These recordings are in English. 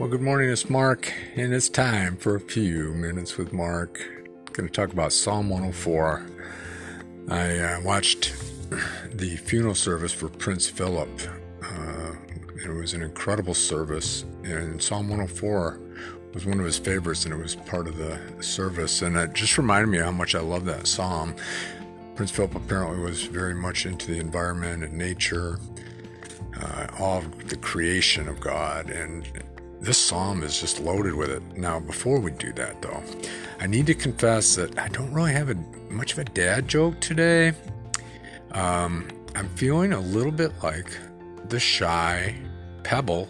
Well, good morning. It's Mark, and it's time for a few minutes with Mark. I'm going to talk about Psalm 104. I uh, watched the funeral service for Prince Philip. Uh, it was an incredible service, and Psalm 104 was one of his favorites, and it was part of the service. And it just reminded me how much I love that psalm. Prince Philip apparently was very much into the environment and nature, uh, all of the creation of God, and this psalm is just loaded with it. Now, before we do that, though, I need to confess that I don't really have a, much of a dad joke today. Um, I'm feeling a little bit like the shy pebble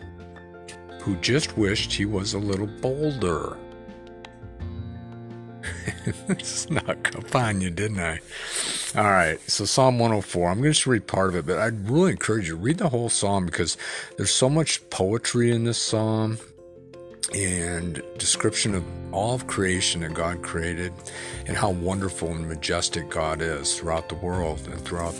who just wished he was a little bolder. Snuck on you, didn't I? All right, so Psalm 104. I'm going to just read part of it, but I'd really encourage you to read the whole psalm because there's so much poetry in this psalm and description of all of creation that God created and how wonderful and majestic God is throughout the world and throughout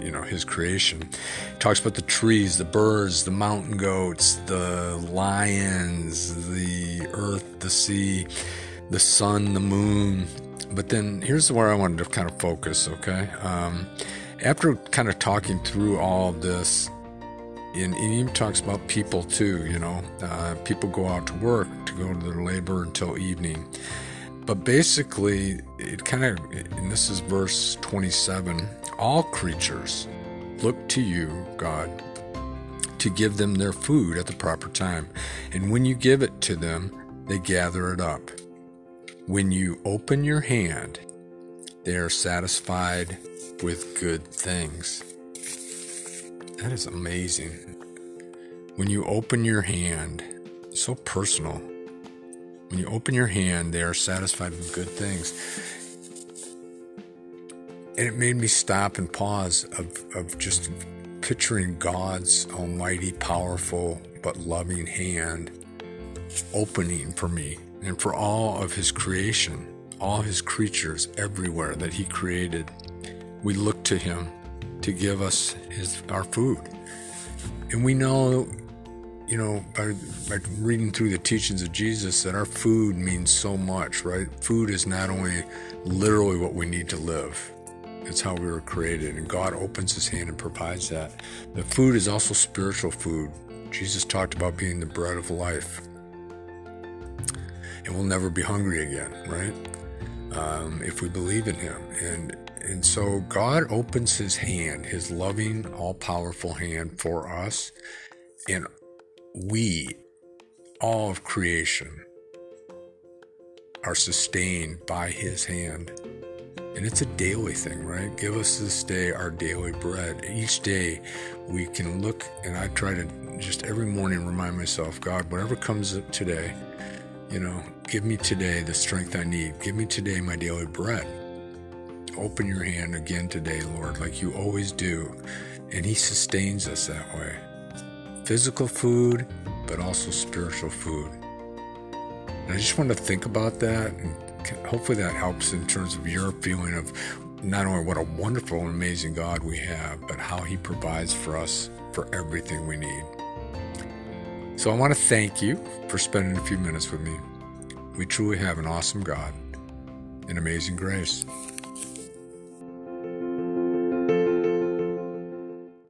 you know his creation. He talks about the trees, the birds, the mountain goats, the lions, the earth, the sea, the sun, the moon. But then here's where I wanted to kind of focus, okay? Um, after kind of talking through all of this, and, he even talks about people too, you know, uh, people go out to work to go to their labor until evening. But basically, it kind of, and this is verse 27 all creatures look to you, God, to give them their food at the proper time. And when you give it to them, they gather it up. When you open your hand, they are satisfied with good things. That is amazing. When you open your hand, so personal. When you open your hand, they are satisfied with good things. And it made me stop and pause of, of just picturing God's almighty, powerful, but loving hand opening for me and for all of his creation, all his creatures everywhere that he created. We look to him to give us his our food. And we know, you know, by, by reading through the teachings of Jesus that our food means so much, right? Food is not only literally what we need to live. It's how we were created, and God opens His hand and provides that. The food is also spiritual food. Jesus talked about being the bread of life and we'll never be hungry again, right? Um, if we believe in Him. And and so God opens His hand, His loving, all-powerful hand for us, and we, all of creation, are sustained by His hand. And it's a daily thing, right? Give us this day our daily bread. Each day we can look, and I try to just every morning remind myself, God, whatever comes up today, you know, give me today the strength I need. Give me today my daily bread. Open your hand again today, Lord, like you always do. And He sustains us that way. Physical food, but also spiritual food. And I just want to think about that, and hopefully that helps in terms of your feeling of not only what a wonderful and amazing God we have, but how He provides for us for everything we need. So I want to thank you for spending a few minutes with me. We truly have an awesome God and amazing grace.